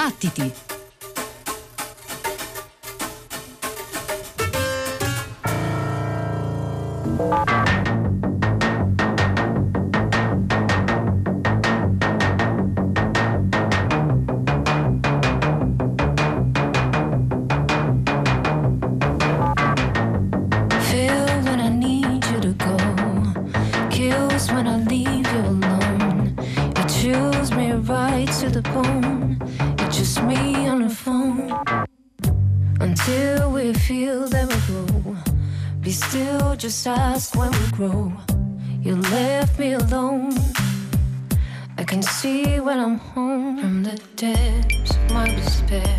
Battiti! Just ask when we grow. You left me alone. I can see when I'm home from the depths of my despair.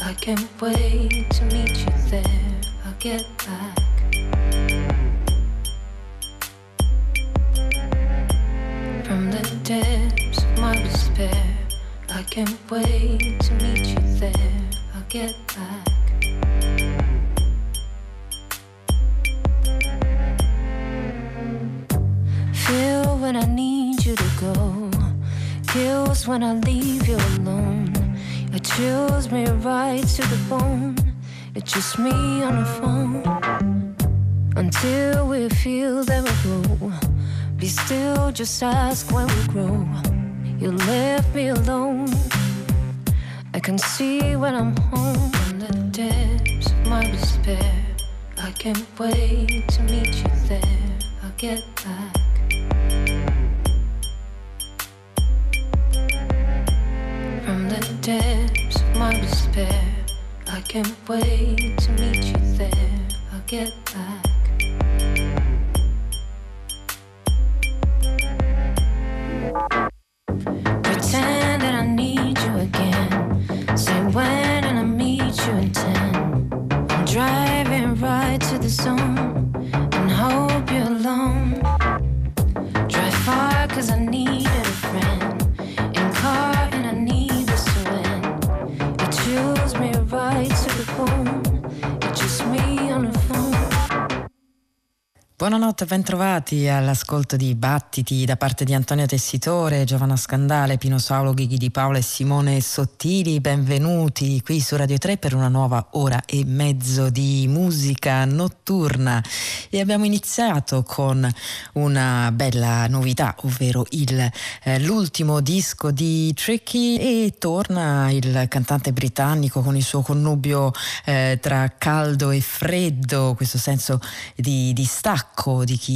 I can't wait to meet you there. I'll get back. Just ask when we grow. You left me alone. I can see when I'm home in the depths of my despair. I can't wait to meet you there. I'll get back. Bentrovati all'ascolto di Battiti da parte di Antonio Tessitore, Giovanna Scandale, Pino Saulo, Ghighi di Paola e Simone Sottili. Benvenuti qui su Radio 3 per una nuova ora e mezzo di musica notturna. E abbiamo iniziato con una bella novità, ovvero il, eh, l'ultimo disco di Tricky e torna il cantante britannico con il suo connubio eh, tra caldo e freddo, questo senso di, di stacco attacco di chi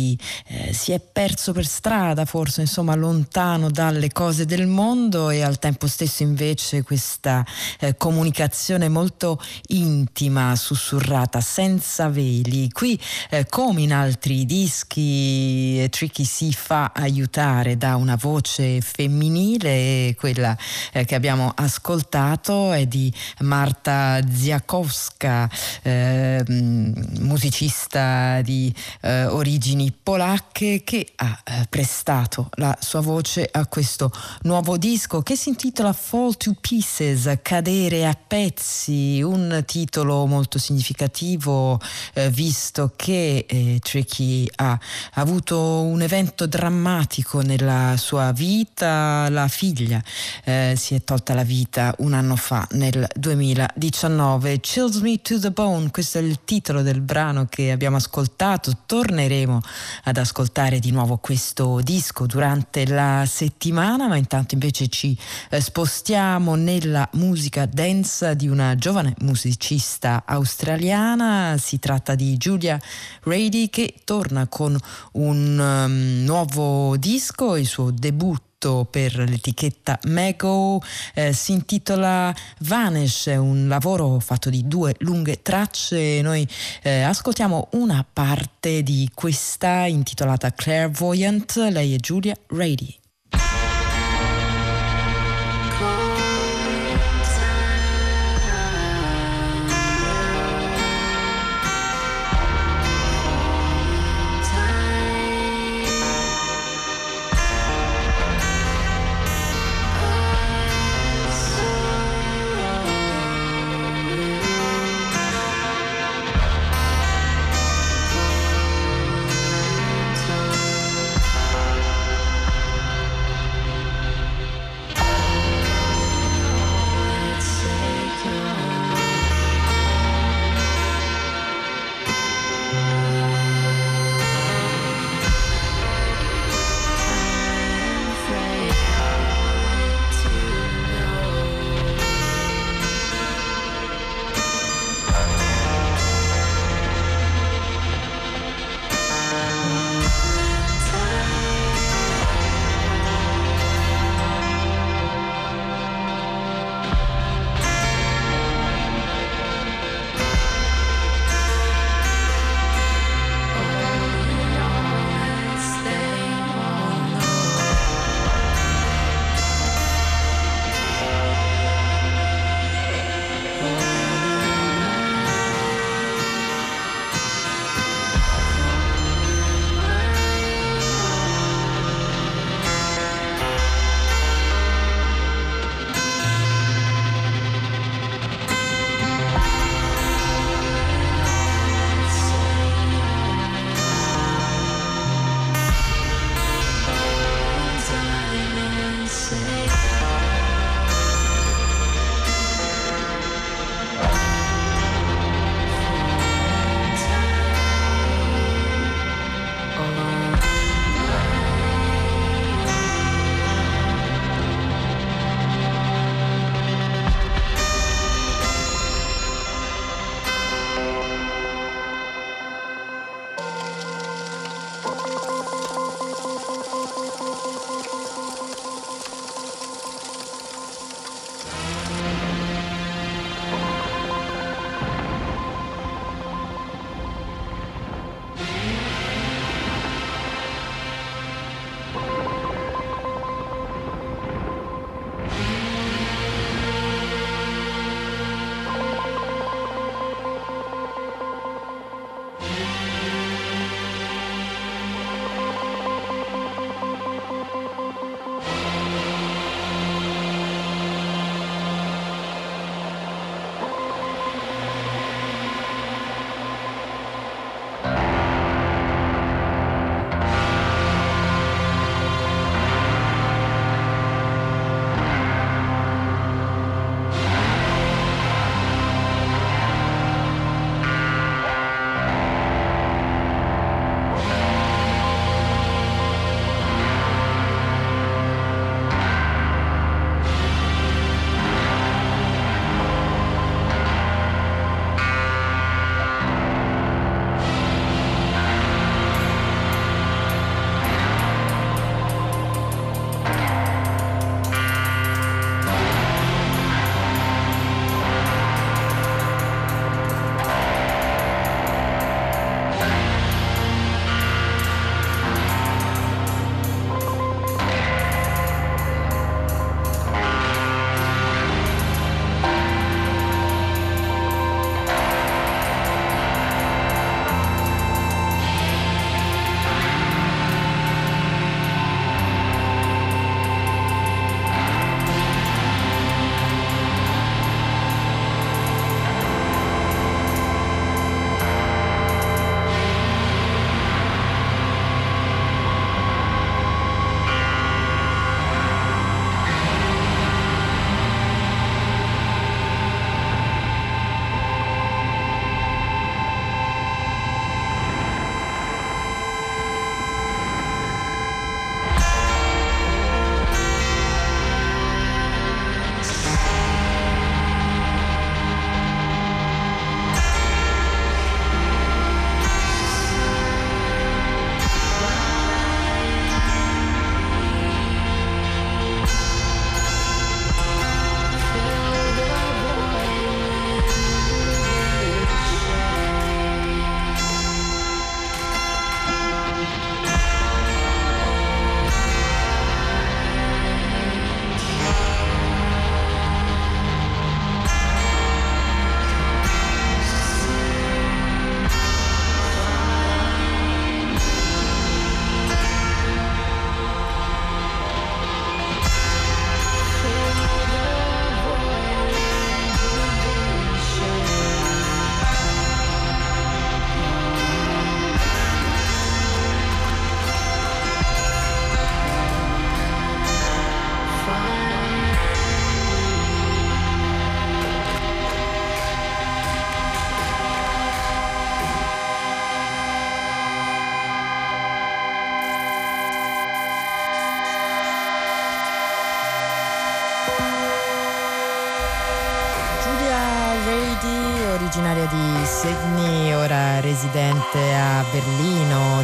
eh, si è perso per strada, forse insomma lontano dalle cose del mondo e al tempo stesso invece questa eh, comunicazione molto intima, sussurrata, senza veli. Qui eh, come in altri dischi eh, Tricky si fa aiutare da una voce femminile quella eh, che abbiamo ascoltato è di Marta Ziakowska, eh, musicista di eh, origini polacche che ha eh, prestato la sua voce a questo nuovo disco che si intitola Fall to Pieces, cadere a pezzi, un titolo molto significativo eh, visto che eh, Tricky ha avuto un evento drammatico nella sua vita, la figlia eh, si è tolta la vita un anno fa nel 2019. Chills Me to the Bone, questo è il titolo del brano che abbiamo ascoltato, torneremo ad ascoltare di nuovo questo disco durante la settimana, ma intanto invece ci eh, spostiamo nella musica dance di una giovane musicista australiana. Si tratta di Julia Rady che torna con un um, nuovo disco, il suo debutto per l'etichetta Mego eh, si intitola Vanish, un lavoro fatto di due lunghe tracce. Noi eh, ascoltiamo una parte di questa intitolata Clairvoyant. Lei è Giulia Rady.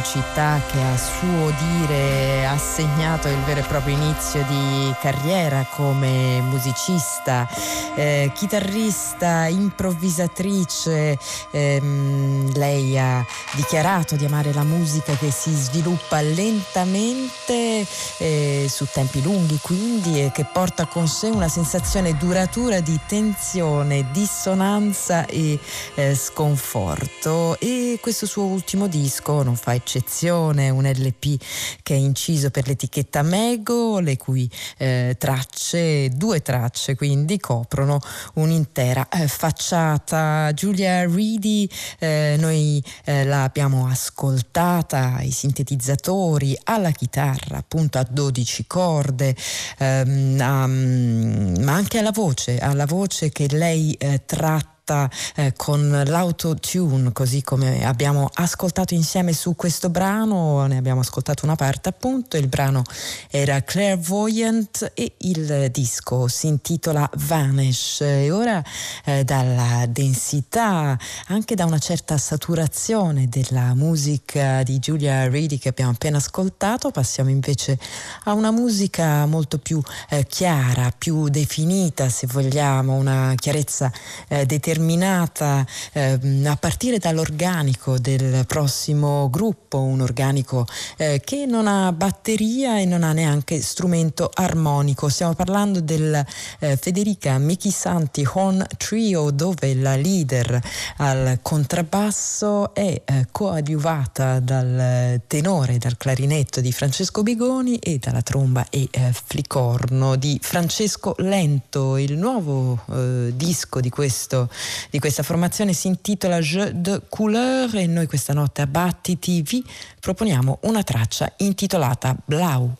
Città che a suo dire segnato il vero e proprio inizio di carriera come musicista, eh, chitarrista, improvvisatrice. Ehm, lei ha dichiarato di amare la musica che si sviluppa lentamente, eh, su tempi lunghi quindi, e che porta con sé una sensazione duratura di tensione, dissonanza e eh, sconforto e questo suo ultimo disco non fa eccezione, un LP che è inciso per l'etichetta Mego, le cui eh, tracce, due tracce quindi coprono un'intera eh, facciata. Giulia Reedy, eh, noi eh, l'abbiamo ascoltata ai sintetizzatori, alla chitarra appunto a 12 corde, ehm, um, ma anche alla voce, alla voce che lei eh, tratta fatta eh, con l'autotune, così come abbiamo ascoltato insieme su questo brano, ne abbiamo ascoltato una parte appunto, il brano era Clairvoyant e il disco si intitola Vanish. E ora eh, dalla densità, anche da una certa saturazione della musica di Julia Reedy che abbiamo appena ascoltato, passiamo invece a una musica molto più eh, chiara, più definita se vogliamo, una chiarezza eh, determinata determinata eh, a partire dall'organico del prossimo gruppo, un organico eh, che non ha batteria e non ha neanche strumento armonico. Stiamo parlando del eh, Federica Michisanti Horn Trio dove la leader al contrabbasso è eh, coadiuvata dal tenore, dal clarinetto di Francesco Bigoni e dalla tromba e eh, flicorno di Francesco Lento, il nuovo eh, disco di questo di questa formazione si intitola Je de couleur e noi questa notte a Battiti vi proponiamo una traccia intitolata Blau.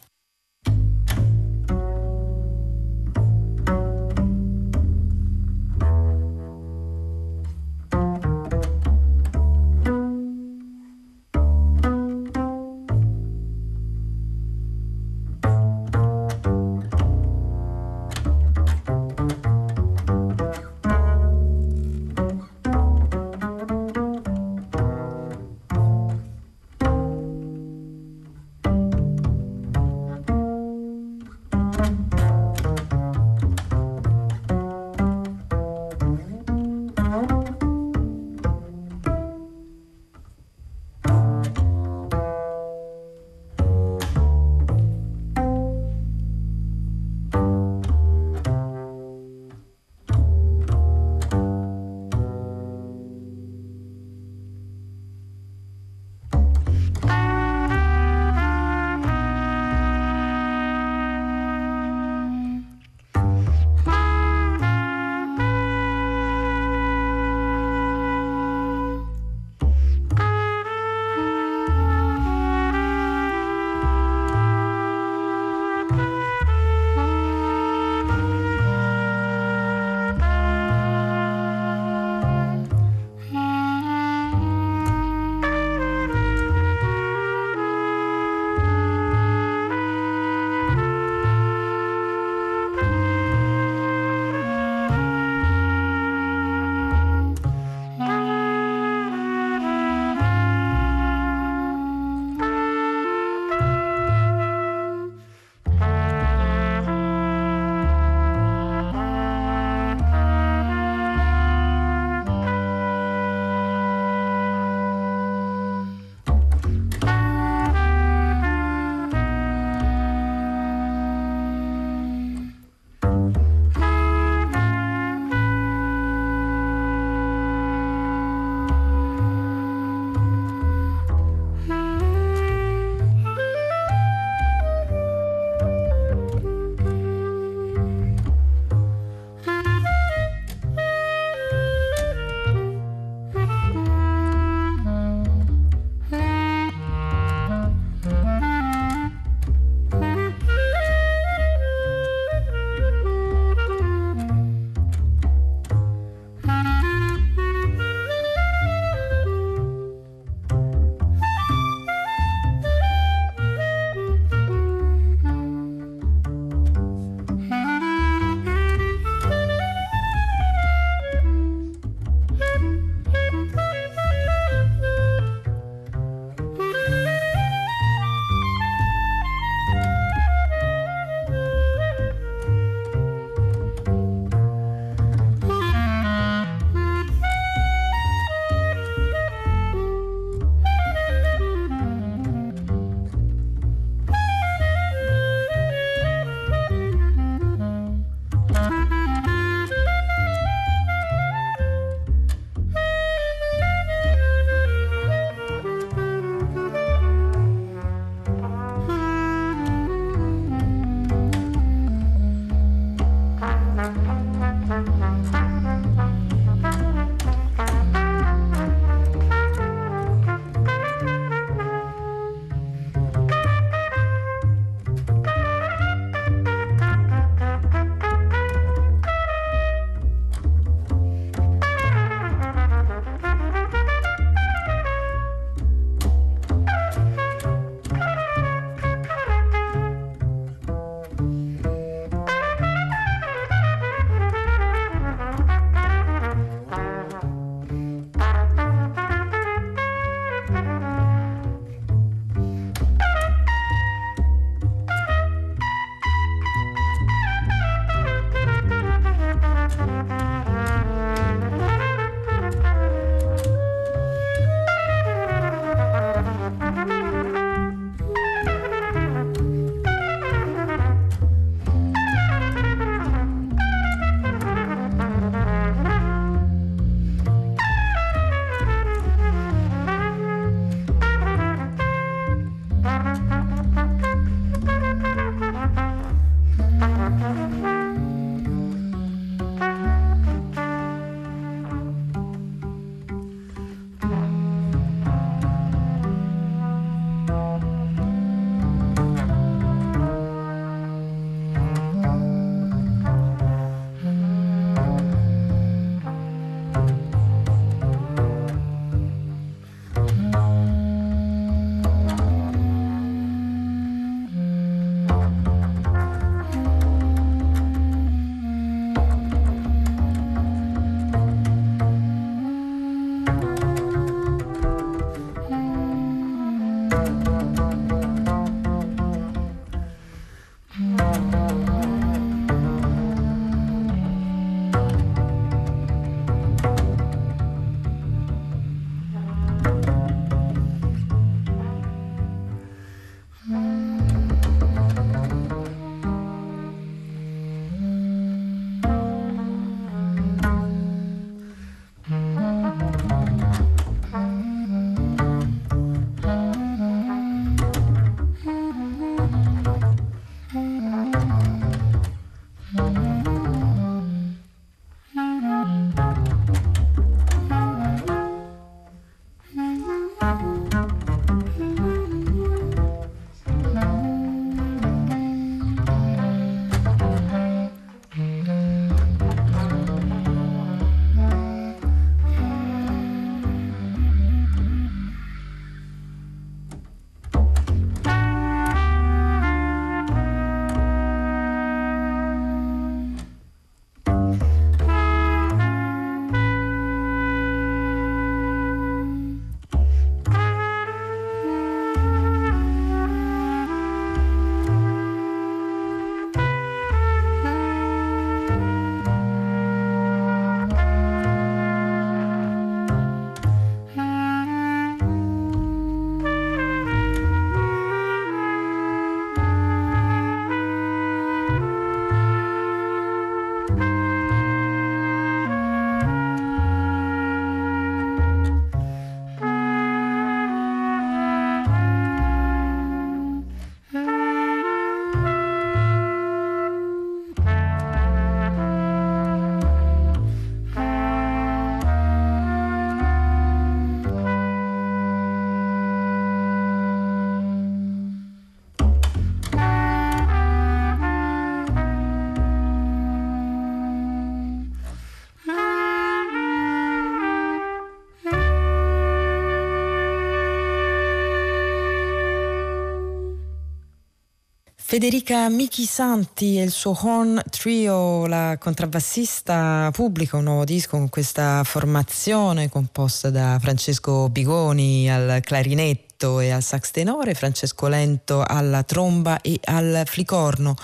Federica Michi Santi e il suo Horn Trio, la contrabbassista, pubblica un nuovo disco con questa formazione composta da Francesco Bigoni al clarinetto clarinetto e al sax tenore, Francesco Lento alla tromba e al flicorno.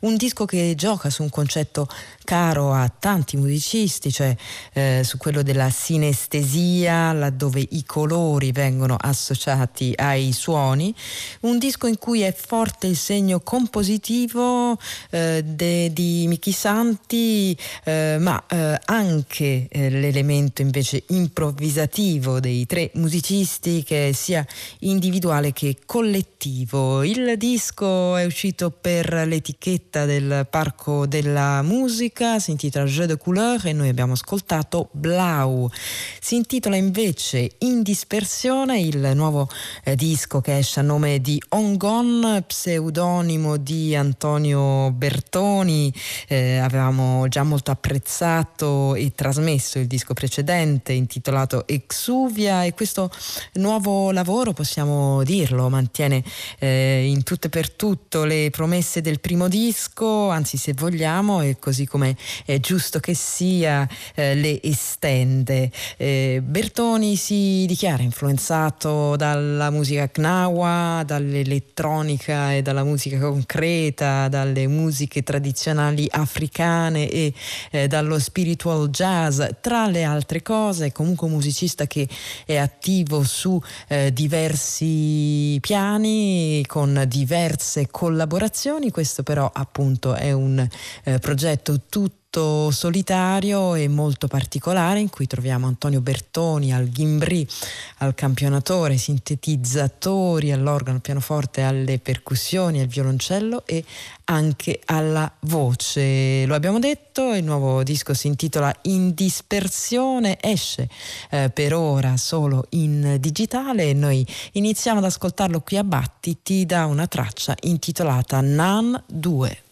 Un disco che gioca su un concetto caro a tanti musicisti, cioè eh, su quello della sinestesia, laddove i colori vengono associati ai suoni. Un disco in cui è forte il segno compositivo eh, de, di Michi Santi, eh, ma eh, anche eh, l'elemento invece improvvisativo dei tre musicisti che sia individuale che collettivo. Il disco è uscito per l'etichetta del Parco della Musica, si intitola Jeu de couleur e noi abbiamo ascoltato Blau. Si intitola invece In dispersione il nuovo eh, disco che esce a nome di Ongon, pseudonimo di Antonio Bertoni. Eh, avevamo già molto apprezzato e trasmesso il disco precedente intitolato Exuvia e questo nuovo lavoro possiamo possiamo dirlo, mantiene eh, in tutto e per tutto le promesse del primo disco, anzi se vogliamo, e così come è giusto che sia, eh, le estende. Eh, Bertoni si dichiara influenzato dalla musica Gnawa, dall'elettronica e dalla musica concreta, dalle musiche tradizionali africane e eh, dallo spiritual jazz, tra le altre cose, è comunque un musicista che è attivo su eh, diversi diversi piani con diverse collaborazioni, questo però appunto è un eh, progetto tutto solitario e molto particolare in cui troviamo Antonio Bertoni al gimbri, al campionatore, sintetizzatori, all'organo, al pianoforte, alle percussioni, al violoncello e anche alla voce. Lo abbiamo detto, il nuovo disco si intitola In dispersione, esce eh, per ora solo in digitale e noi iniziamo ad ascoltarlo qui a Battiti da una traccia intitolata Nan 2.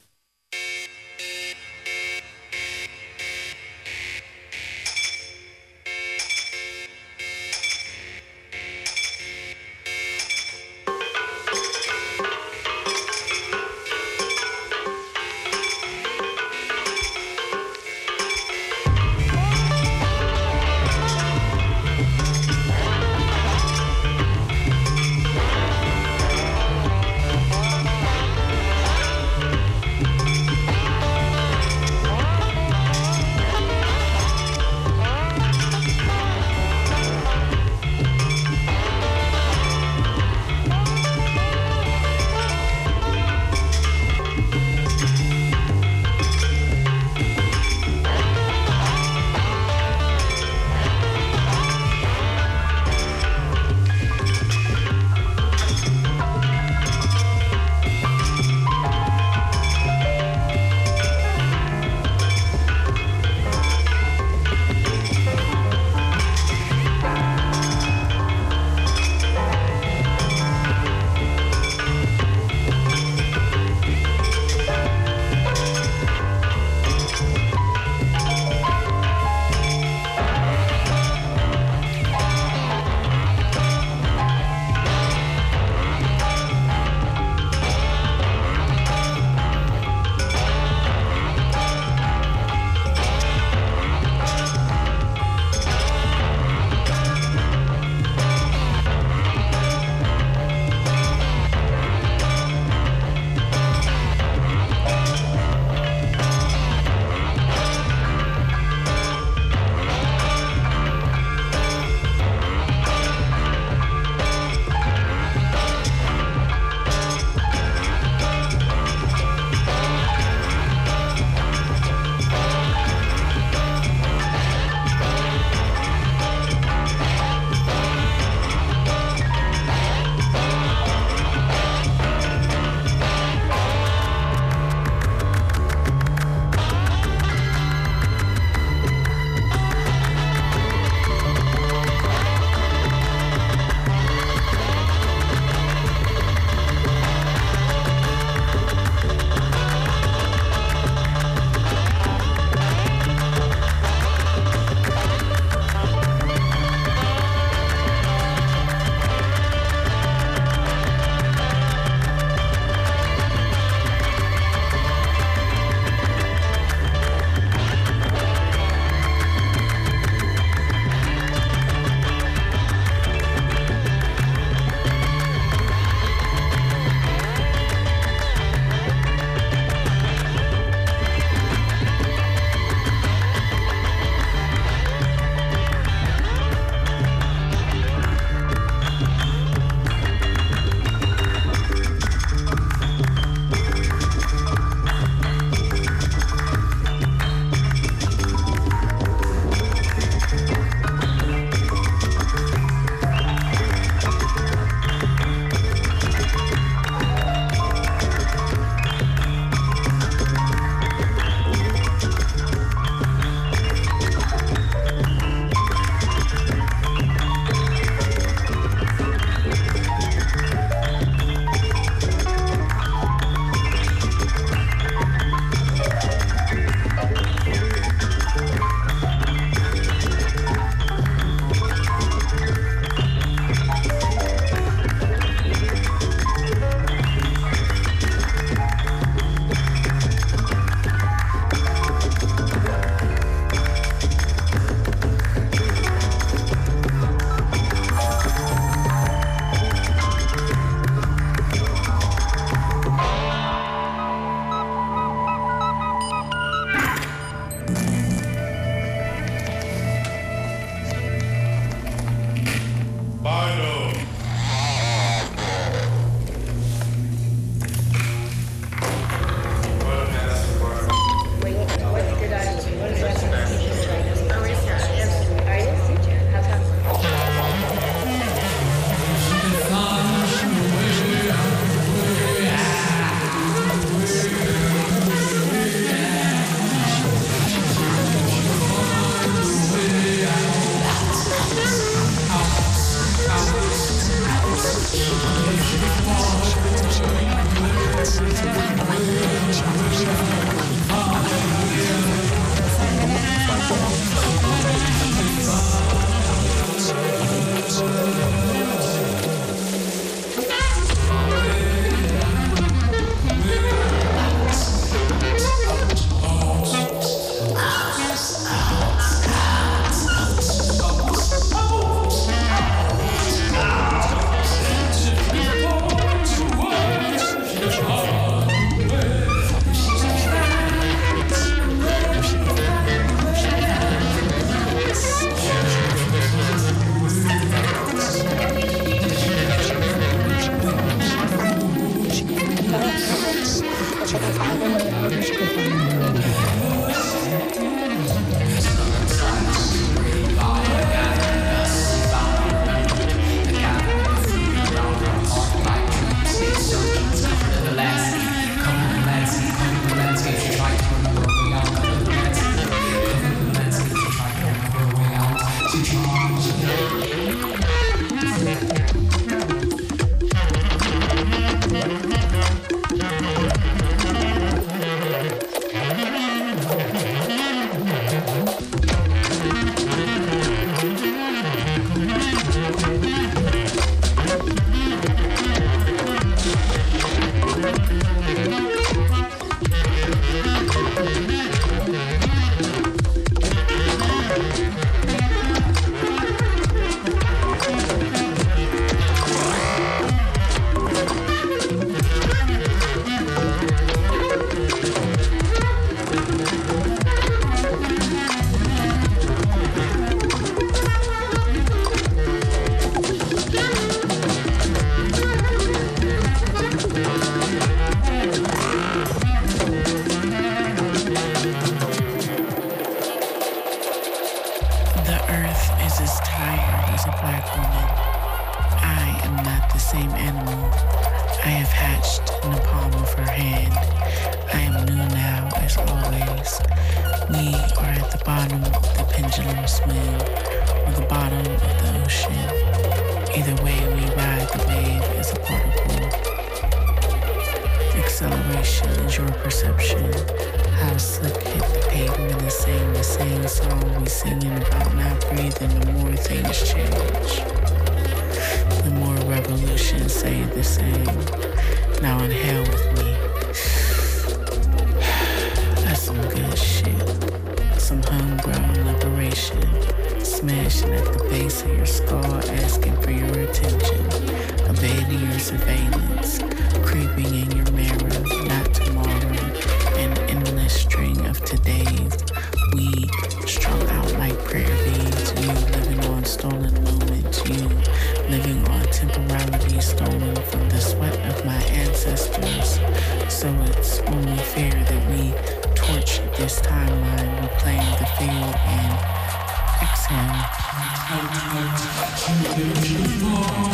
more.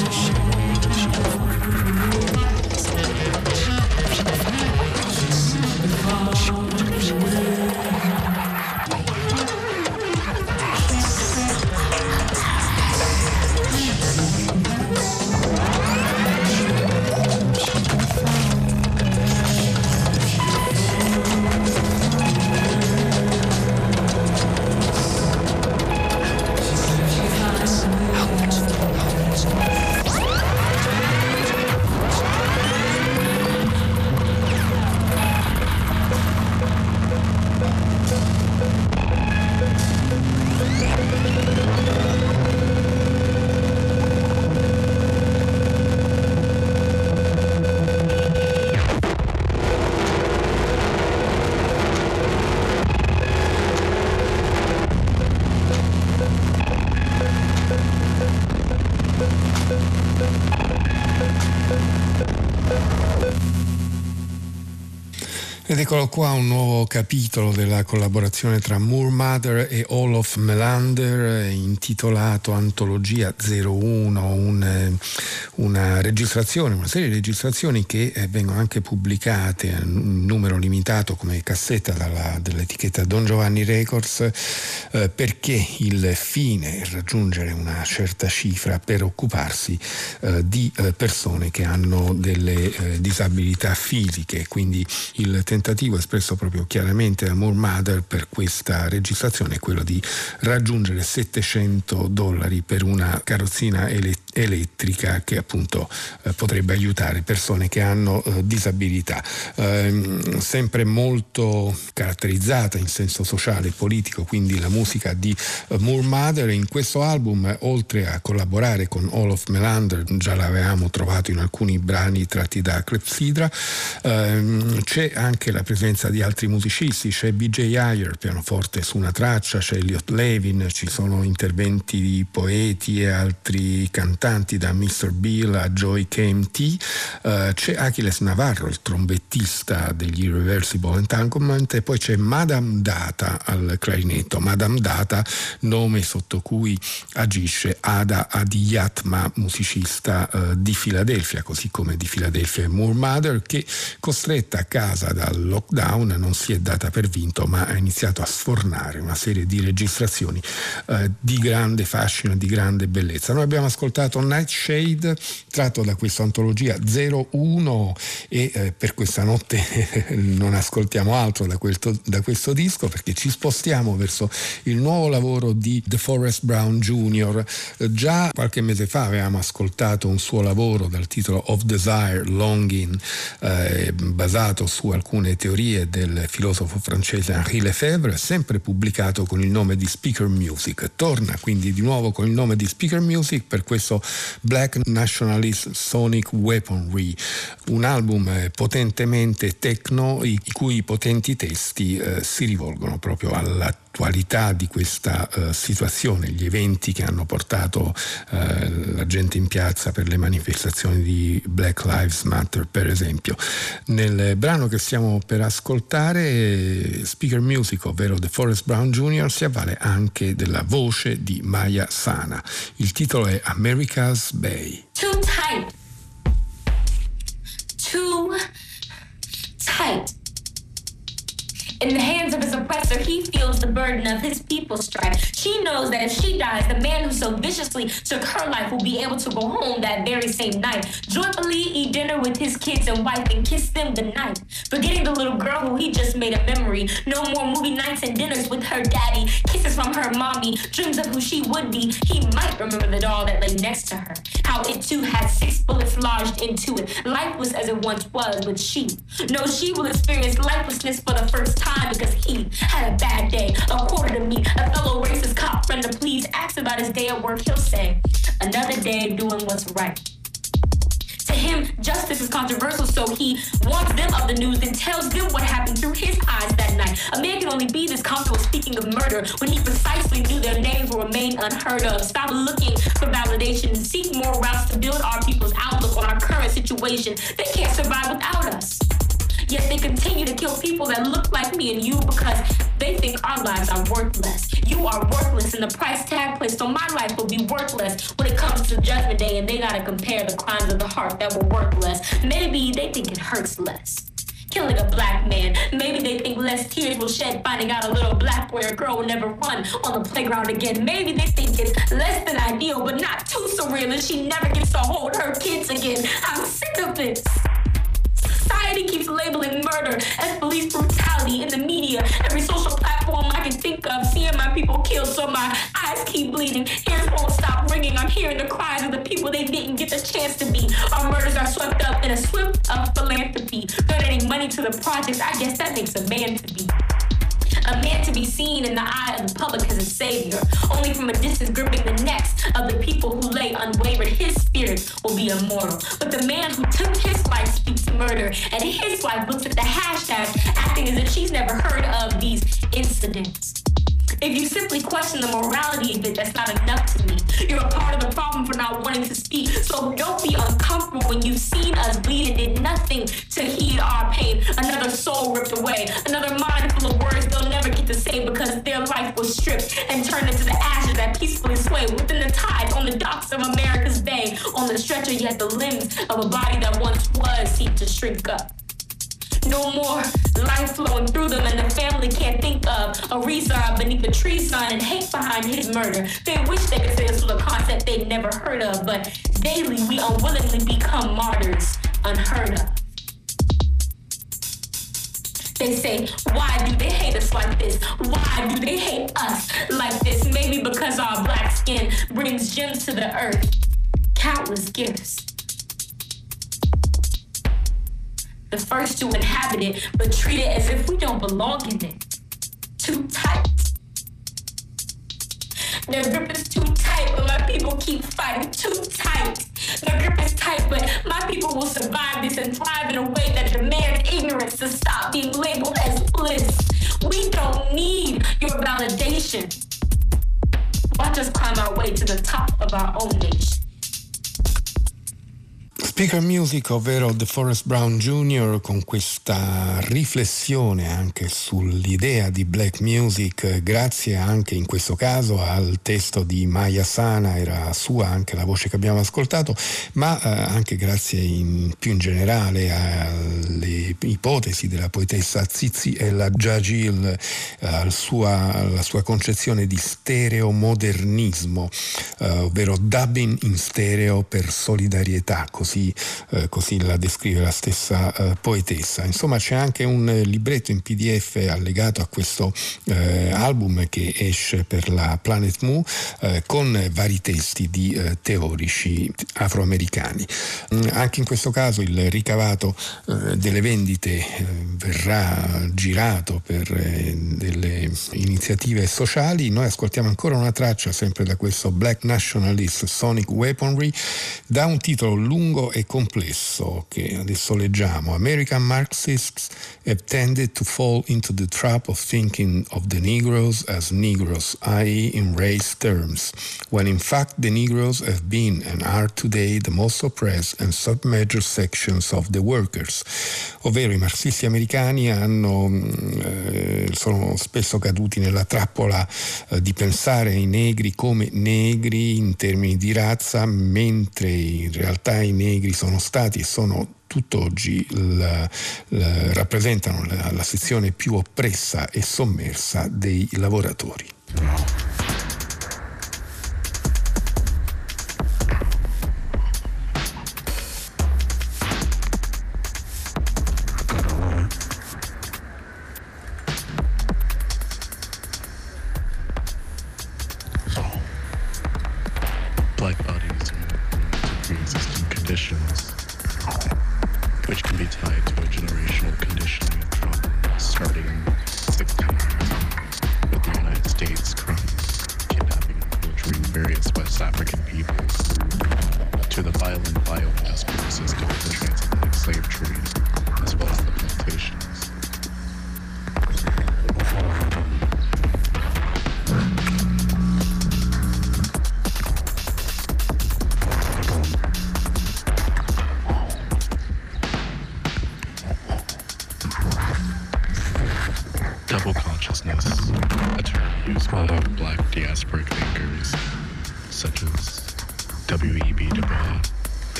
Eccolo qua un nuovo capitolo della collaborazione tra Moore Mother e Olof Melander intitolato Antologia 01, un, eh, una registrazione, una serie di registrazioni che eh, vengono anche pubblicate in numero limitato come cassetta dalla, dall'etichetta Don Giovanni Records eh, perché il fine è raggiungere una certa cifra per occuparsi eh, di eh, persone che hanno delle eh, disabilità fisiche, quindi il tentativo espresso proprio chiaramente da Moore Mother per questa registrazione è quello di raggiungere 700 dollari per una carrozzina ele- elettrica che appunto eh, potrebbe aiutare persone che hanno eh, disabilità. Eh, sempre molto caratterizzata in senso sociale e politico, quindi la musica di eh, Moore Mother. In questo album, oltre a collaborare con Olof Melander, già l'avevamo trovato in alcuni brani tratti da Clepsydra, ehm, c'è anche la presenza di altri musicisti, c'è BJ Ayer, pianoforte su una traccia, c'è Elliot Levin, ci sono interventi di poeti e altri cantanti da Mr. Bill a Joy KMT, eh, c'è Achilles Navarro, il trombettista degli Irreversible Entanglement e poi c'è Madame Data al clarinetto, Madame Data nome sotto cui agisce Ada Adiyatma, musicista uh, di Filadelfia, così come di Filadelfia e Moore Mother, che costretta a casa dal lockdown non si è data per vinto ma ha iniziato a sfornare una serie di registrazioni eh, di grande fascino di grande bellezza. Noi abbiamo ascoltato Nightshade tratto da questa antologia 01 e eh, per questa notte non ascoltiamo altro da, quel, da questo disco perché ci spostiamo verso il nuovo lavoro di The Forest Brown Jr. Già qualche mese fa avevamo ascoltato un suo lavoro dal titolo Of Desire Longing eh, basato su alcune teorie del filosofo francese Henri Lefebvre, sempre pubblicato con il nome di Speaker Music. Torna quindi di nuovo con il nome di Speaker Music per questo Black Nationalist Sonic Weaponry, un album eh, potentemente techno i cui potenti testi eh, si rivolgono proprio alla l'attualità di questa uh, situazione, gli eventi che hanno portato uh, la gente in piazza per le manifestazioni di Black Lives Matter, per esempio. Nel brano che stiamo per ascoltare, Speaker Music, ovvero The Forest Brown Jr., si avvale anche della voce di Maya Sana. Il titolo è America's Bay. Too tight. In the hands of his oppressor, he feels the burden of his people's strife. She knows that if she dies, the man who so viciously took her life will be able to go home that very same night, joyfully eat dinner with his kids and wife and kiss them goodnight. Forgetting the little girl who he just made a memory. No more movie nights and dinners with her daddy, kisses from her mommy, dreams of who she would be. He might remember the doll that lay next to her. How it too had six bullets lodged into it. Lifeless as it once was, but she. No, she will experience lifelessness for the first time because he had a bad day. A quarter to me, a fellow racist cop friend to please ask about his day at work. He'll say, Another day doing what's right. To him, justice is controversial, so he warns them of the news and tells them what happened through his eyes that night. A man can only be this comfortable speaking of murder when he precisely knew their names will remain unheard of. Stop looking for validation and seek more routes to build our people's outlook on our current situation. They can't survive without us. Yet they continue to kill people that look like me and you because they think our lives are worthless. You are worthless, and the price tag placed on my life will be worthless when it comes to Judgment Day, and they gotta compare the crimes of the heart that were worthless. Maybe they think it hurts less killing a black man. Maybe they think less tears will shed finding out a little black boy or girl will never run on the playground again. Maybe they think it's less than ideal, but not too surreal, and she never gets to hold her kids again. I'm sick of this. Society keeps labeling murder as police brutality in the media. Every social platform I can think of, seeing my people killed, so my eyes keep bleeding. Ears won't stop ringing. I'm hearing the cries of the people they didn't get the chance to be. Our murders are swept up in a swift of philanthropy. Donating money to the projects, I guess that makes a man to be. Be seen in the eye of the public as a savior, only from a distance gripping the necks of the people who lay unwavered. His spirit will be immortal. But the man who took his life speaks murder, and his wife looks at the hashtag, acting as if she's never heard of these incidents. If you simply question the morality of it, that's not enough to me. You're a part of the problem for not wanting to speak. So don't be uncomfortable when you've seen us bleed and did nothing to heed our pain. Another soul ripped away, another mind full of words they'll never get to say because their life was stripped and turned into the ashes that peacefully sway within the tides on the docks of America's bay. On the stretcher, yet the limbs of a body that once was seem to shrink up. No more life flowing through them, and the family can't think of a reason beneath the tree sign and hate behind his murder. They wish they could say this was a concept they'd never heard of, but daily we unwillingly become martyrs, unheard of. They say, why do they hate us like this? Why do they hate us like this? Maybe because our black skin brings gems to the earth, countless gifts. The first to inhabit it, but treat it as if we don't belong in it. Too tight. The grip is too tight, but my people keep fighting. Too tight. The grip is tight, but my people will survive this and thrive in a way that demands ignorance to stop being labeled as bliss. We don't need your validation. Watch us climb our way to the top of our own nation. Speaker Music, ovvero The Forest Brown Jr., con questa riflessione anche sull'idea di black music, grazie anche in questo caso al testo di Maya Sana, era sua anche la voce che abbiamo ascoltato, ma eh, anche grazie in, più in generale alle ipotesi della poetessa Zizi e la Jajil, eh, alla sua concezione di stereomodernismo, eh, ovvero dubbing in stereo per solidarietà, così eh, così la descrive la stessa eh, poetessa. Insomma c'è anche un eh, libretto in PDF allegato a questo eh, album che esce per la Planet Mu eh, con vari testi di teorici afroamericani. Mm, anche in questo caso il ricavato delle vendite verrà girato per delle iniziative sociali. Noi ascoltiamo ancora una traccia sempre da questo Black Nationalist Sonic Weaponry da un titolo lungo e complesso che adesso leggiamo. American Marxists have tended to fall into the trap of thinking of the Negroes as Negroes, i.e. in race terms, when in fact the Negroes have been and are today the most oppressed and submerged sections of the workers. Ovvero i marxisti americani hanno, eh, sono spesso caduti nella trappola eh, di pensare ai negri come negri in termini di razza, mentre in realtà i negri obiettivi sono stati e sono tutt'oggi la, la, rappresentano la, la sezione più oppressa e sommersa dei lavoratori.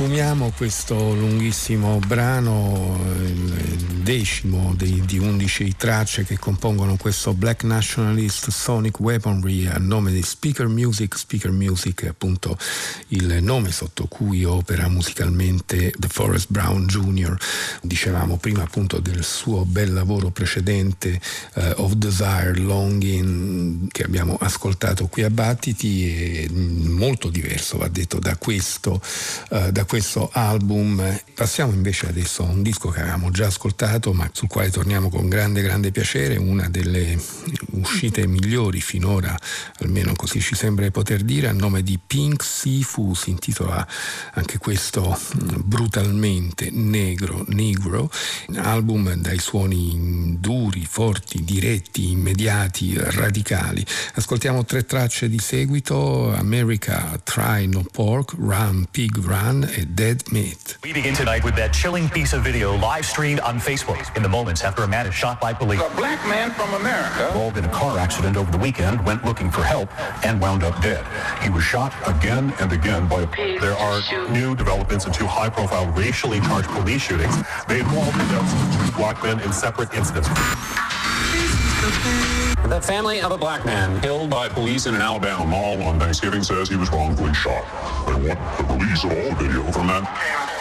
Sfumiamo questo lunghissimo brano, il decimo di, di 11 tracce che compongono questo Black Nationalist Sonic Weaponry a nome di Speaker Music. Speaker Music appunto il nome sotto cui opera musicalmente The Forest Brown Jr. Dicevamo prima appunto del suo bel lavoro precedente uh, Of Desire Longing che abbiamo ascoltato qui a Battiti e molto diverso va detto da questo eh, da questo album. Passiamo invece adesso a un disco che avevamo già ascoltato ma sul quale torniamo con grande grande piacere, una delle uscite migliori finora, almeno così ci sembra di poter dire, a nome di Pink Sifu, si intitola anche questo brutalmente negro, negro, album dai suoni duri, forti, diretti, immediati, radicali. Ascoltiamo tre tracce di seguito, America, Try No Pork, Pig Pig Run e Dead Meat. We begin tonight with that chilling piece of video live streamed on Facebook in the moments after a man is shot by police. A black man from America involved in a car accident over the weekend went looking for help and wound up dead. He was shot again and again by a. There are new developments in two high-profile racially charged police shootings. They involved the deaths of two black men in separate incidents. The family of a black man killed by police in an Alabama mall on Thanksgiving says he was wrongfully shot. They want the release of all video from that.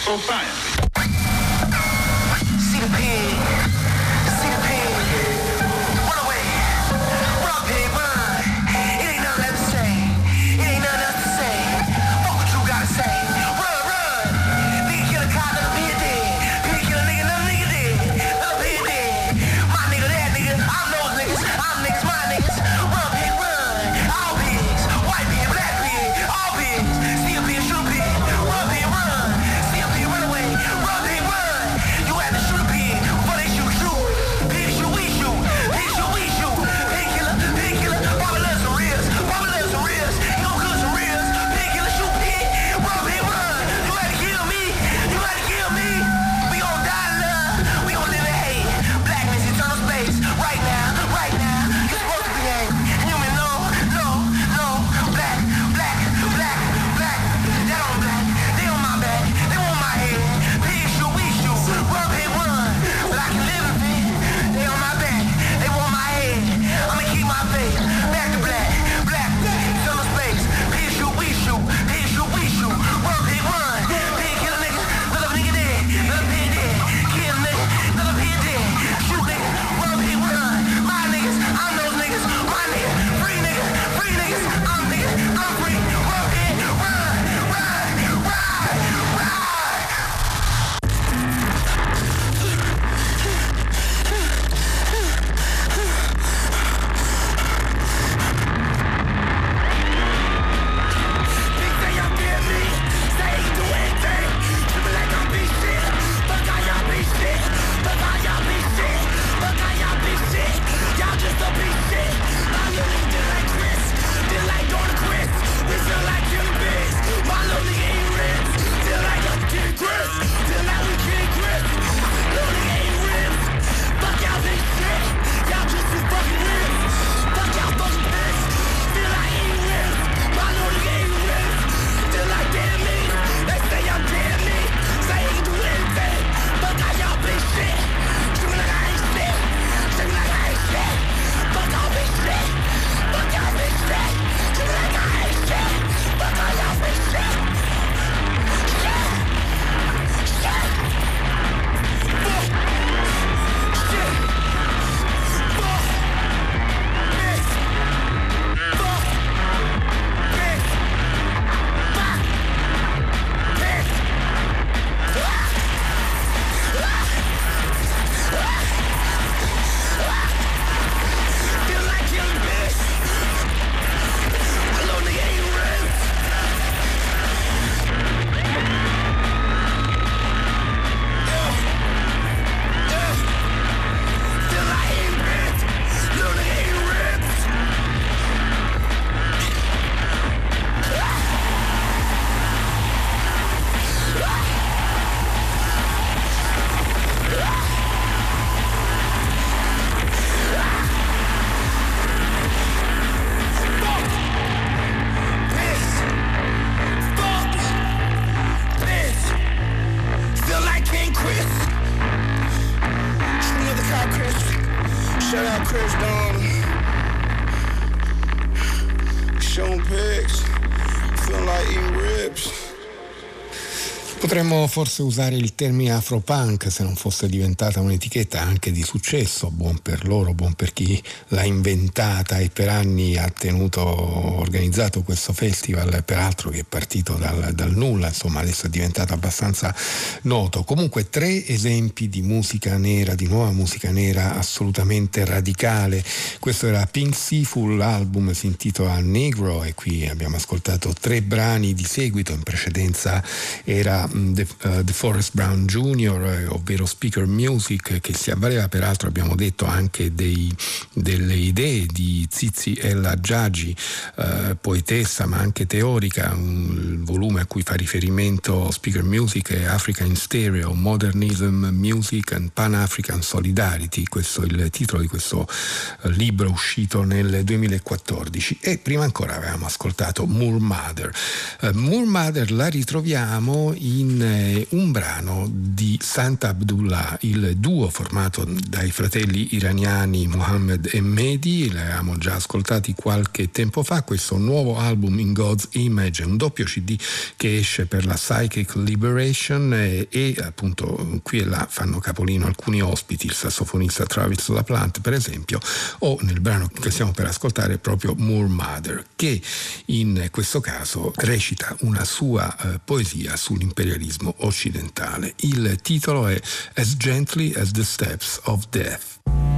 Society. Potremmo forse usare il termine afropunk se non fosse diventata un'etichetta anche di successo, buon per loro, buon per chi l'ha inventata e per anni ha tenuto, organizzato questo festival, peraltro che è partito dal, dal nulla, insomma adesso è diventato abbastanza noto. Comunque tre esempi di musica nera, di nuova musica nera assolutamente radicale. Questo era Pink Seafood, l'album si intitola Negro e qui abbiamo ascoltato tre brani di seguito, in precedenza era The, uh, The Forest Brown Jr., eh, ovvero Speaker Music, che si avvaleva peraltro, abbiamo detto, anche dei, delle idee di Zizi Ella Giagi, uh, poetessa ma anche teorica, un volume a cui fa riferimento Speaker Music è Africa in Stereo, Modernism Music and Pan-African Solidarity, questo è il titolo di questo libro uscito nel 2014 e prima ancora avevamo ascoltato Moor Mother. Moor Mother la ritroviamo in eh, un brano di Santa Abdullah, il duo formato dai fratelli iraniani Mohammed e Mehdi, l'avevamo già ascoltati qualche tempo fa, questo nuovo album In God's Image, un doppio CD che esce per la Psychic Liberation e, e appunto qui e là fanno capolino alcuni ospiti, il sassofonista Travis LaPlante per esempio, o nel brano che stiamo per ascoltare proprio Moore Mother, che in questo caso recita una sua eh, poesia sull'imperialismo imperialismo occidentale. Il titolo è As Gently as the Steps of Death.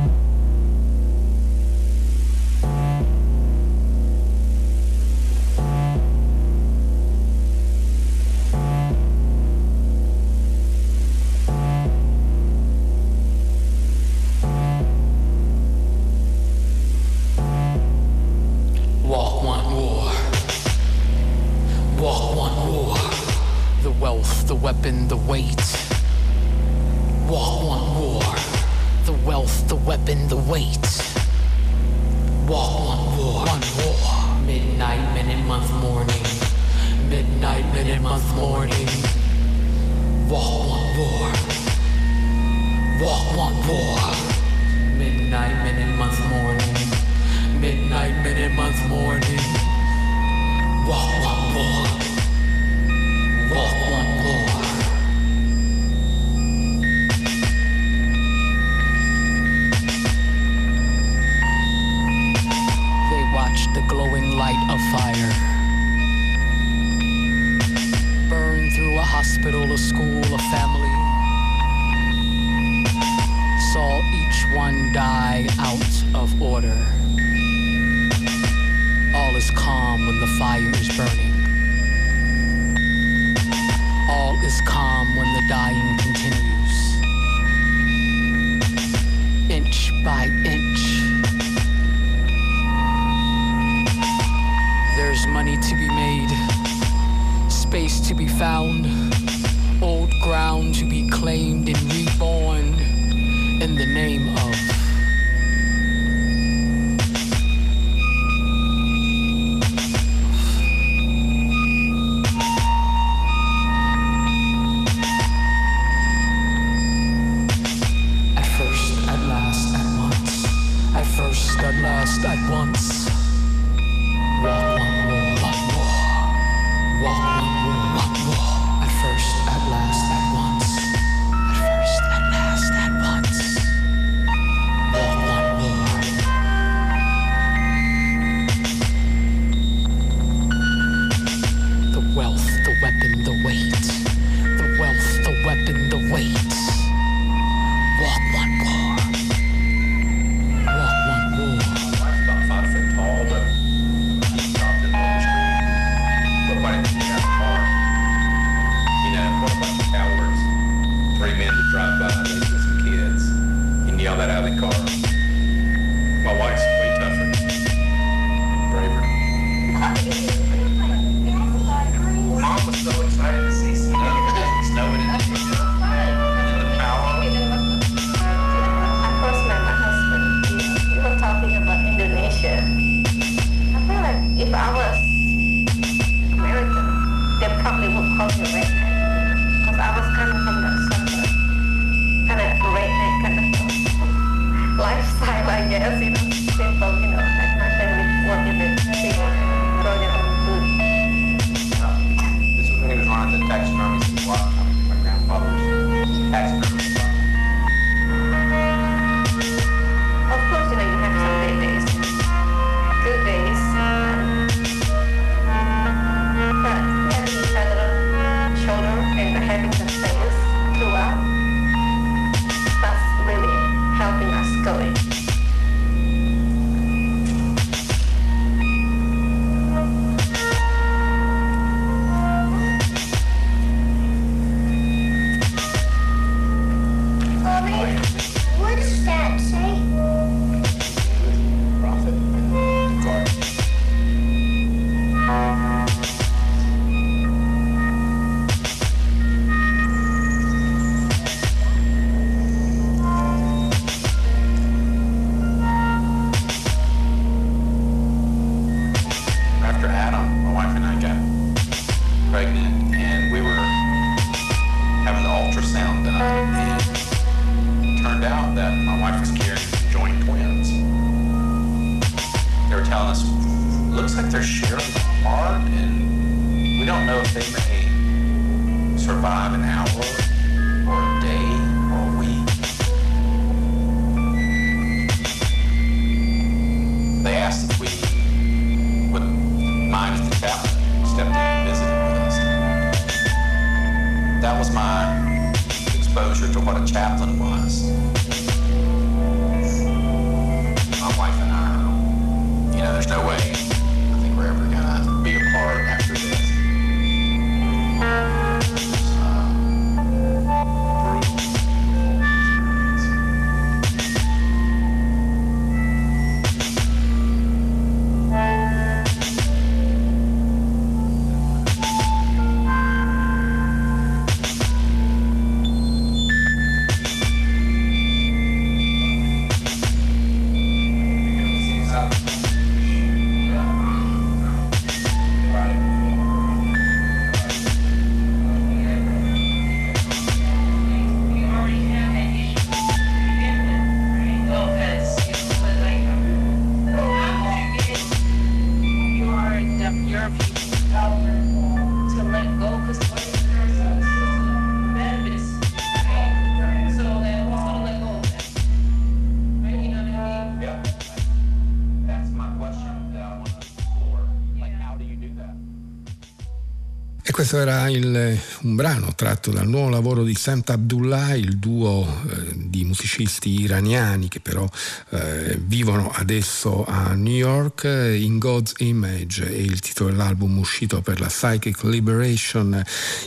Questo era il, un brano tratto dal nuovo lavoro di Sant Abdullah, il duo eh, di musicisti iraniani che però eh, vivono adesso a New York. In God's Image è il titolo dell'album uscito per la Psychic Liberation.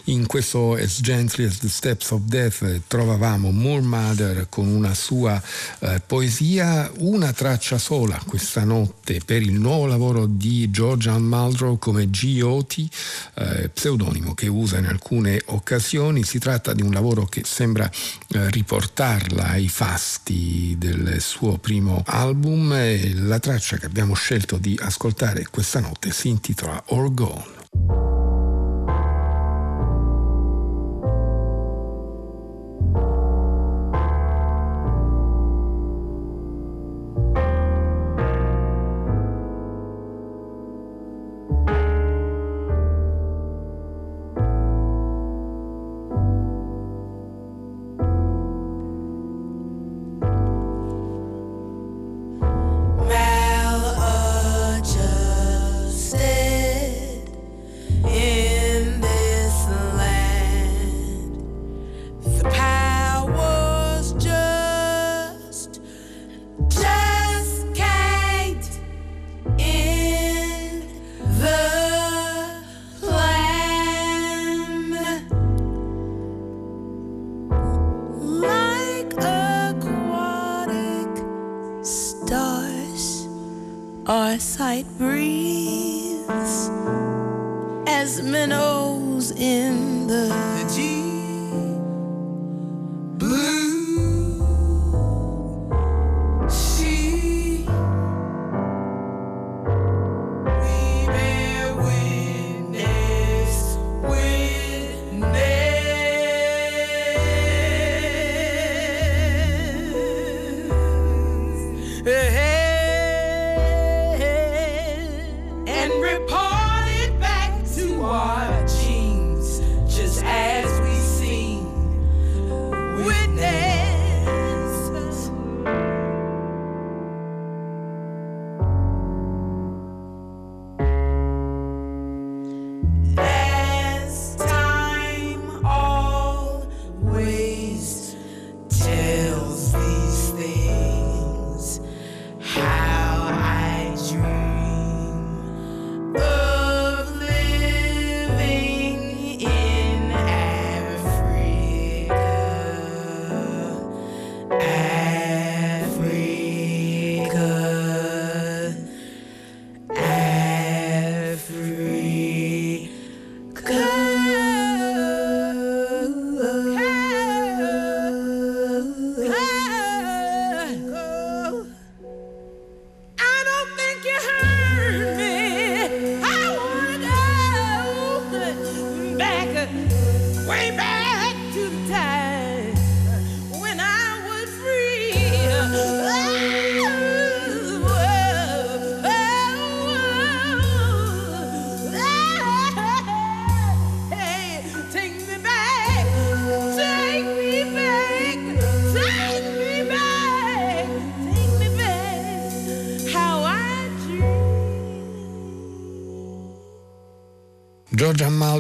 In questo As Gently as the Steps of Death trovavamo Moore Mother con una sua eh, poesia, una traccia sola questa notte per il nuovo lavoro di George Ann Muldrow come G.O.T. Eh, pseudonimo che usa in alcune occasioni. Si tratta di un lavoro che sembra eh, riportarla ai fasti del suo primo album e la traccia che abbiamo scelto di ascoltare questa notte si intitola Or Gone.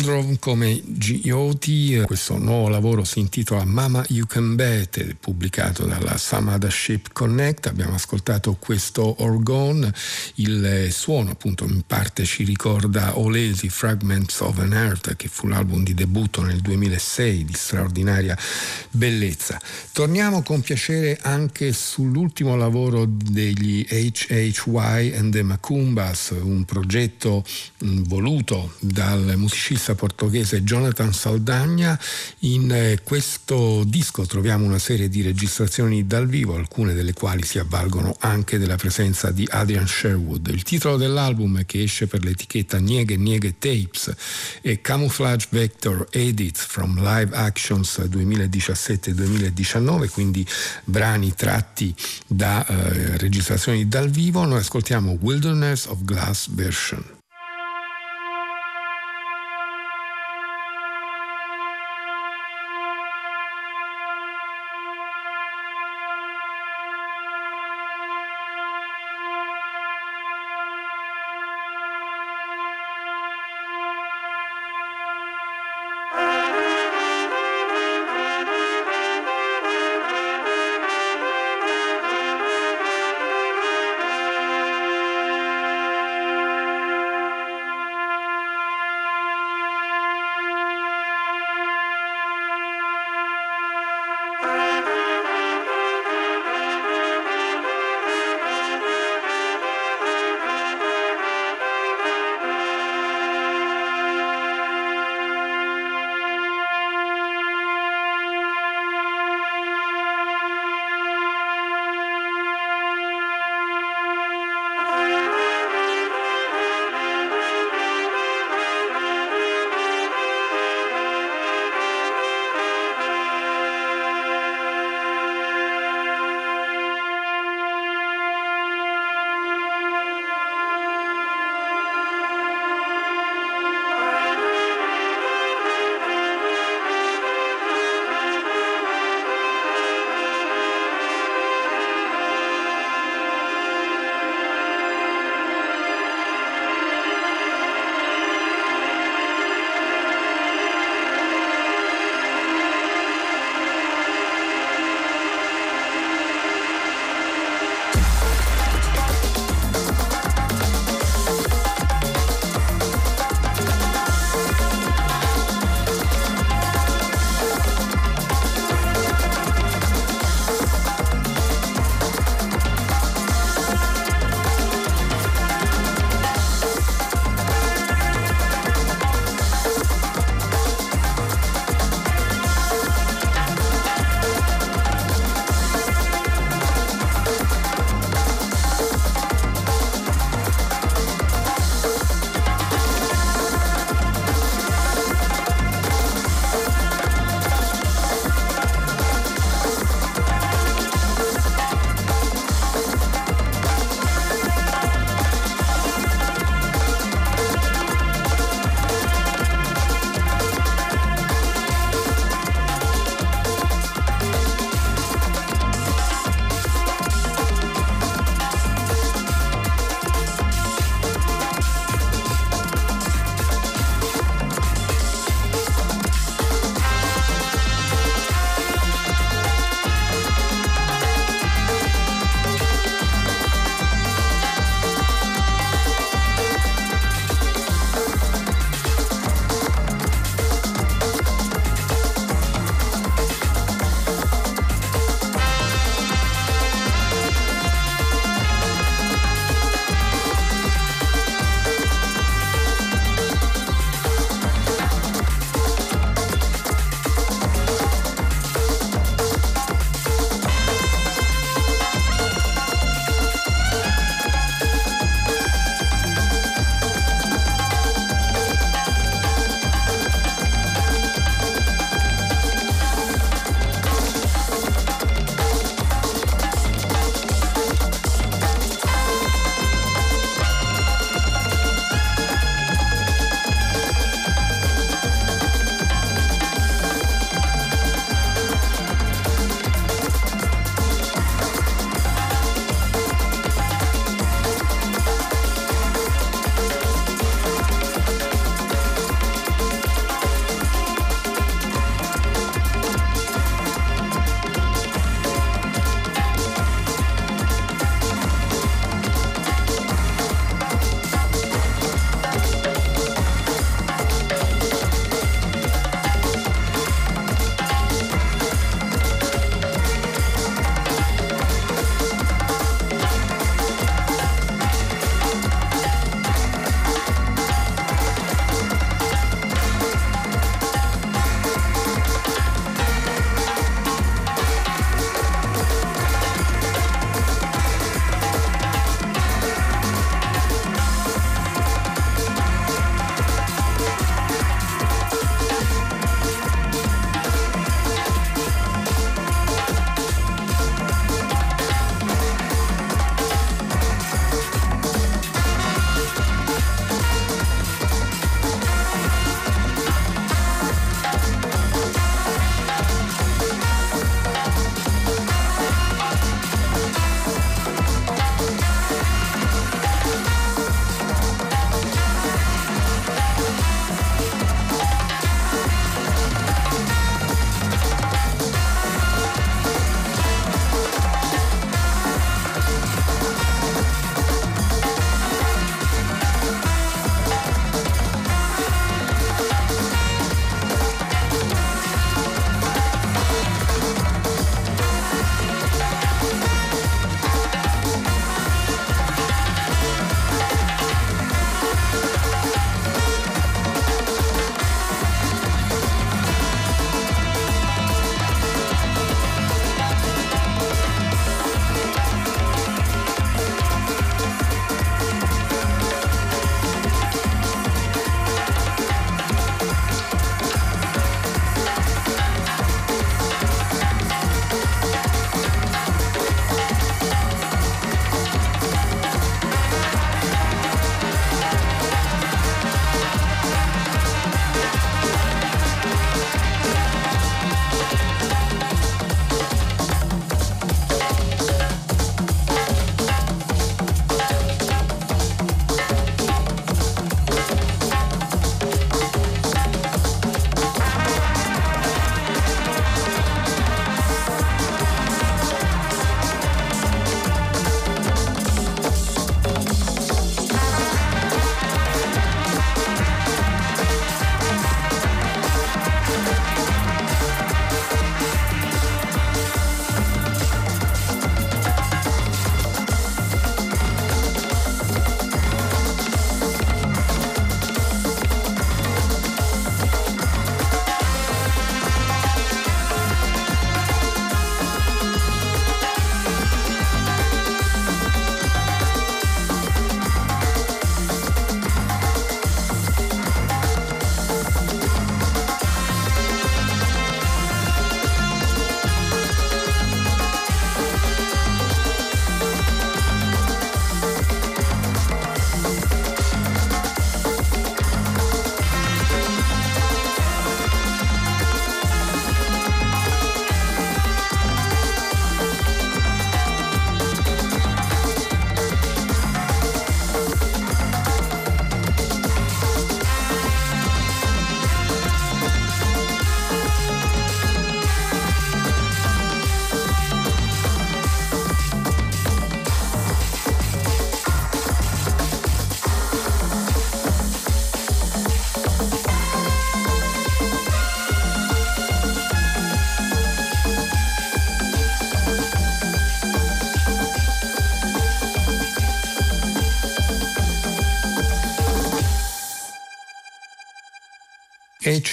Muldrow come G.O.T. Questo nuovo lavoro si intitola Mama You Can Bet, pubblicato dalla Samada Ship Connect. Abbiamo ascoltato questo orgone, il suono appunto in parte ci ricorda Olesi Fragments of an Earth, che fu l'album di debutto nel 2006 di straordinaria bellezza. Torniamo con piacere anche sull'ultimo lavoro degli HHY and the Macumbas, un progetto voluto dal musicista portoghese Jonathan Saldagna. In eh, questo disco troviamo una serie di registrazioni dal vivo, alcune delle quali si avvalgono anche della presenza di Adrian Sherwood. Il titolo dell'album che esce per l'etichetta Nieghe Nieghe Tapes è Camouflage Vector Edits from Live Actions 2017-2019, quindi brani tratti da eh, registrazioni dal vivo. Noi ascoltiamo Wilderness of Glass Version.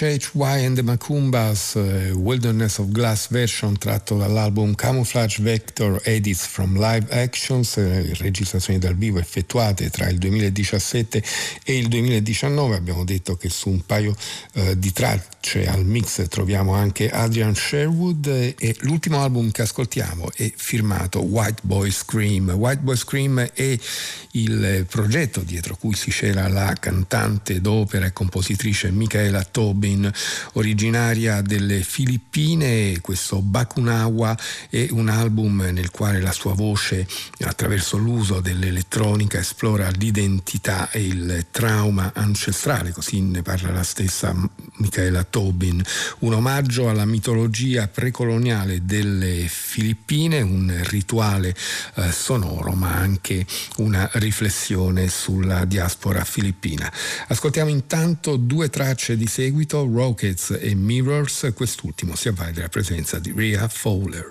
HHY and the Macumbas, uh, Wilderness of Glass version tratto dall'album Camouflage Vector Edits from Live Actions, eh, registrazioni dal vivo effettuate tra il 2017 e il 2019. Abbiamo detto che su un paio eh, di tracce al mix troviamo anche Adrian Sherwood eh, e l'ultimo album che ascoltiamo è firmato White Boy Scream. White Boy Scream è il progetto dietro cui si c'era la cantante d'opera e compositrice Michaela Tobin, originaria delle Filippine. Questo Bakunawa è un album nel quale la sua voce, attraverso l'uso dell'elettronica, esplora l'identità e il trauma ancestrale, così ne parla la stessa Michaela Tobin. Un omaggio alla mitologia precoloniale delle Filippine, un rituale eh, sonoro, ma anche una riflessione sulla diaspora filippina. Ascoltiamo intanto due tracce di seguito, Rockets e Mirrors, quest'ultimo si avvale della presenza di Rhea Fowler.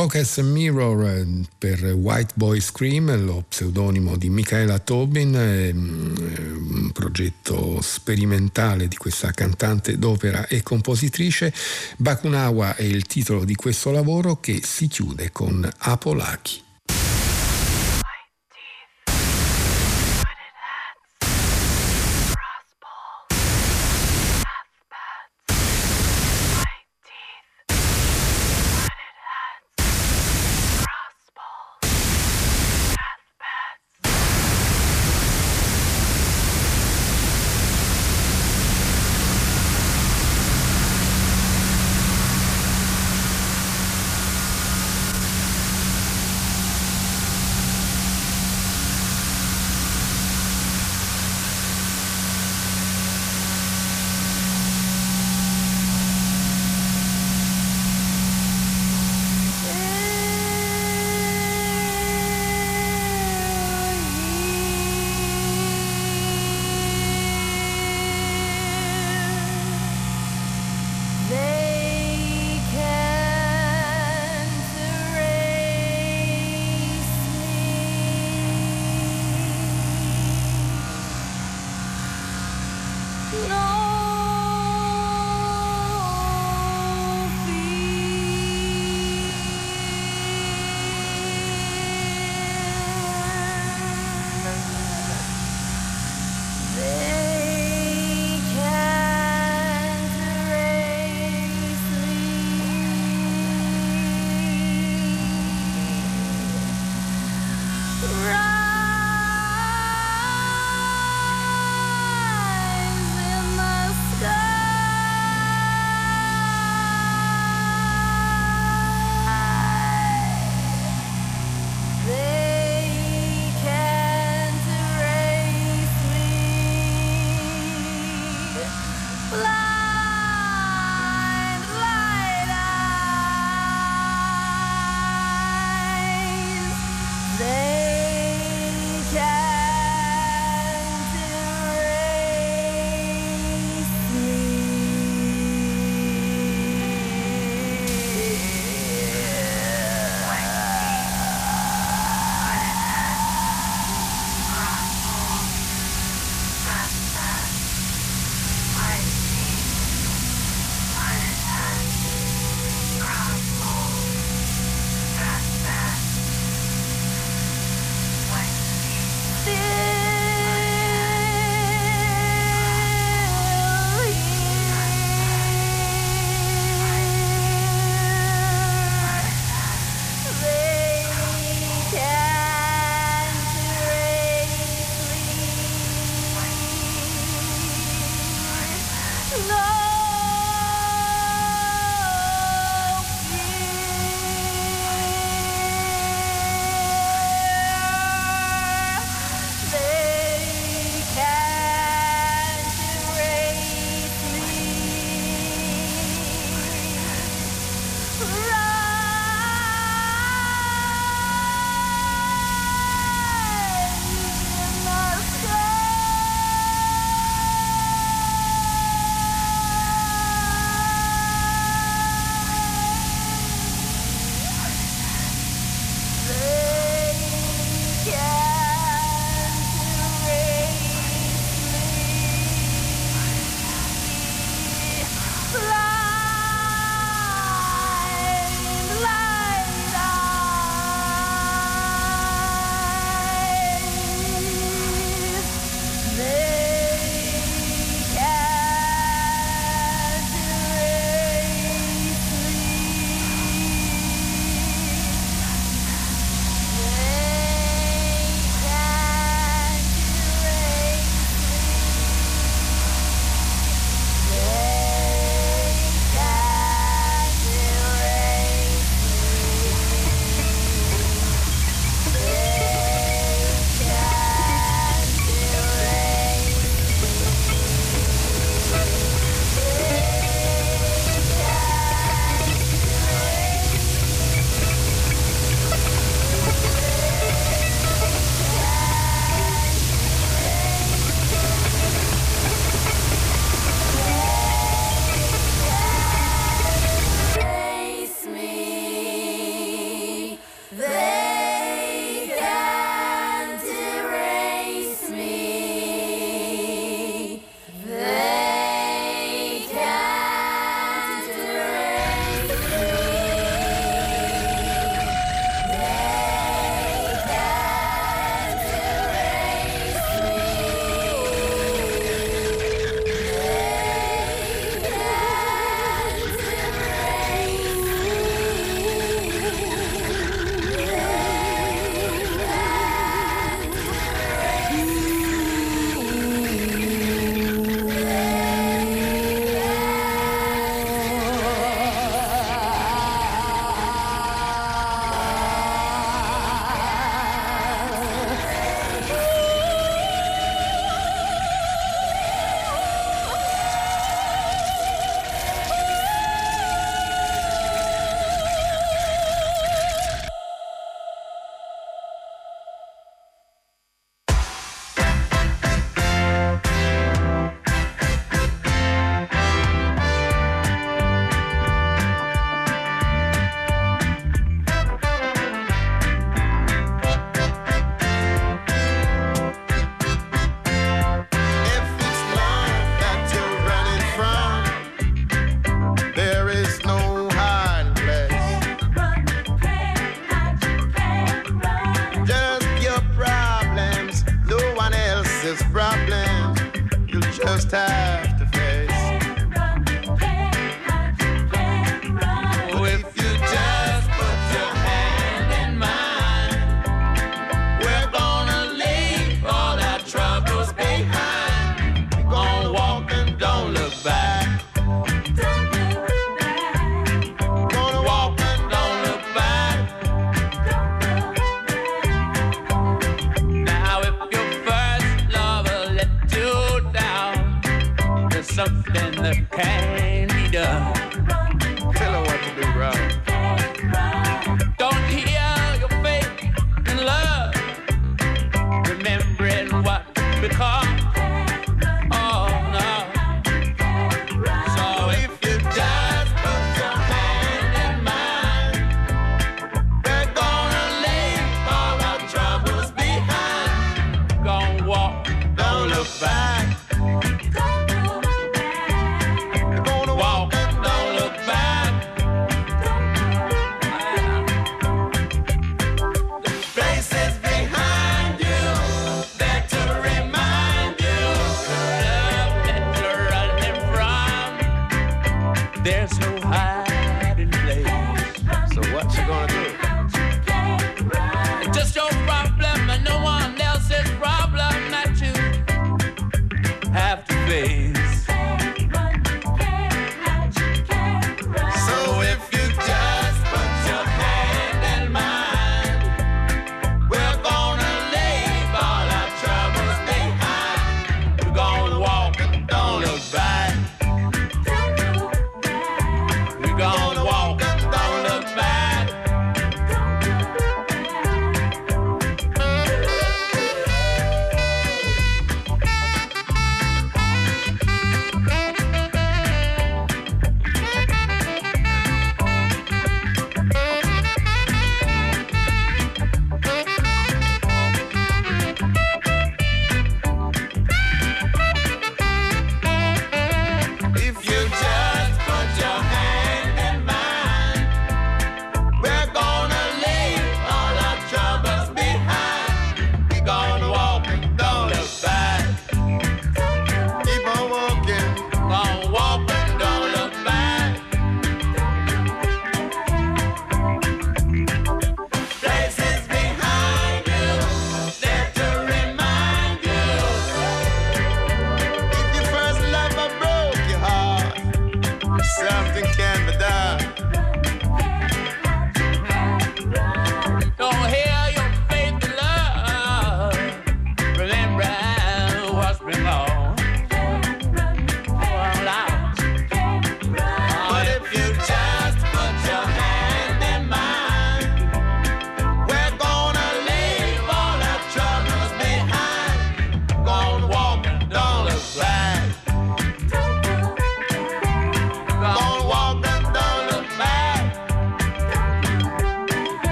Rock as a Mirror eh, per White Boy Scream, lo pseudonimo di Michaela Tobin, mm, un progetto sperimentale di questa cantante d'opera e compositrice. Bakunawa è il titolo di questo lavoro che si chiude con Apolaki.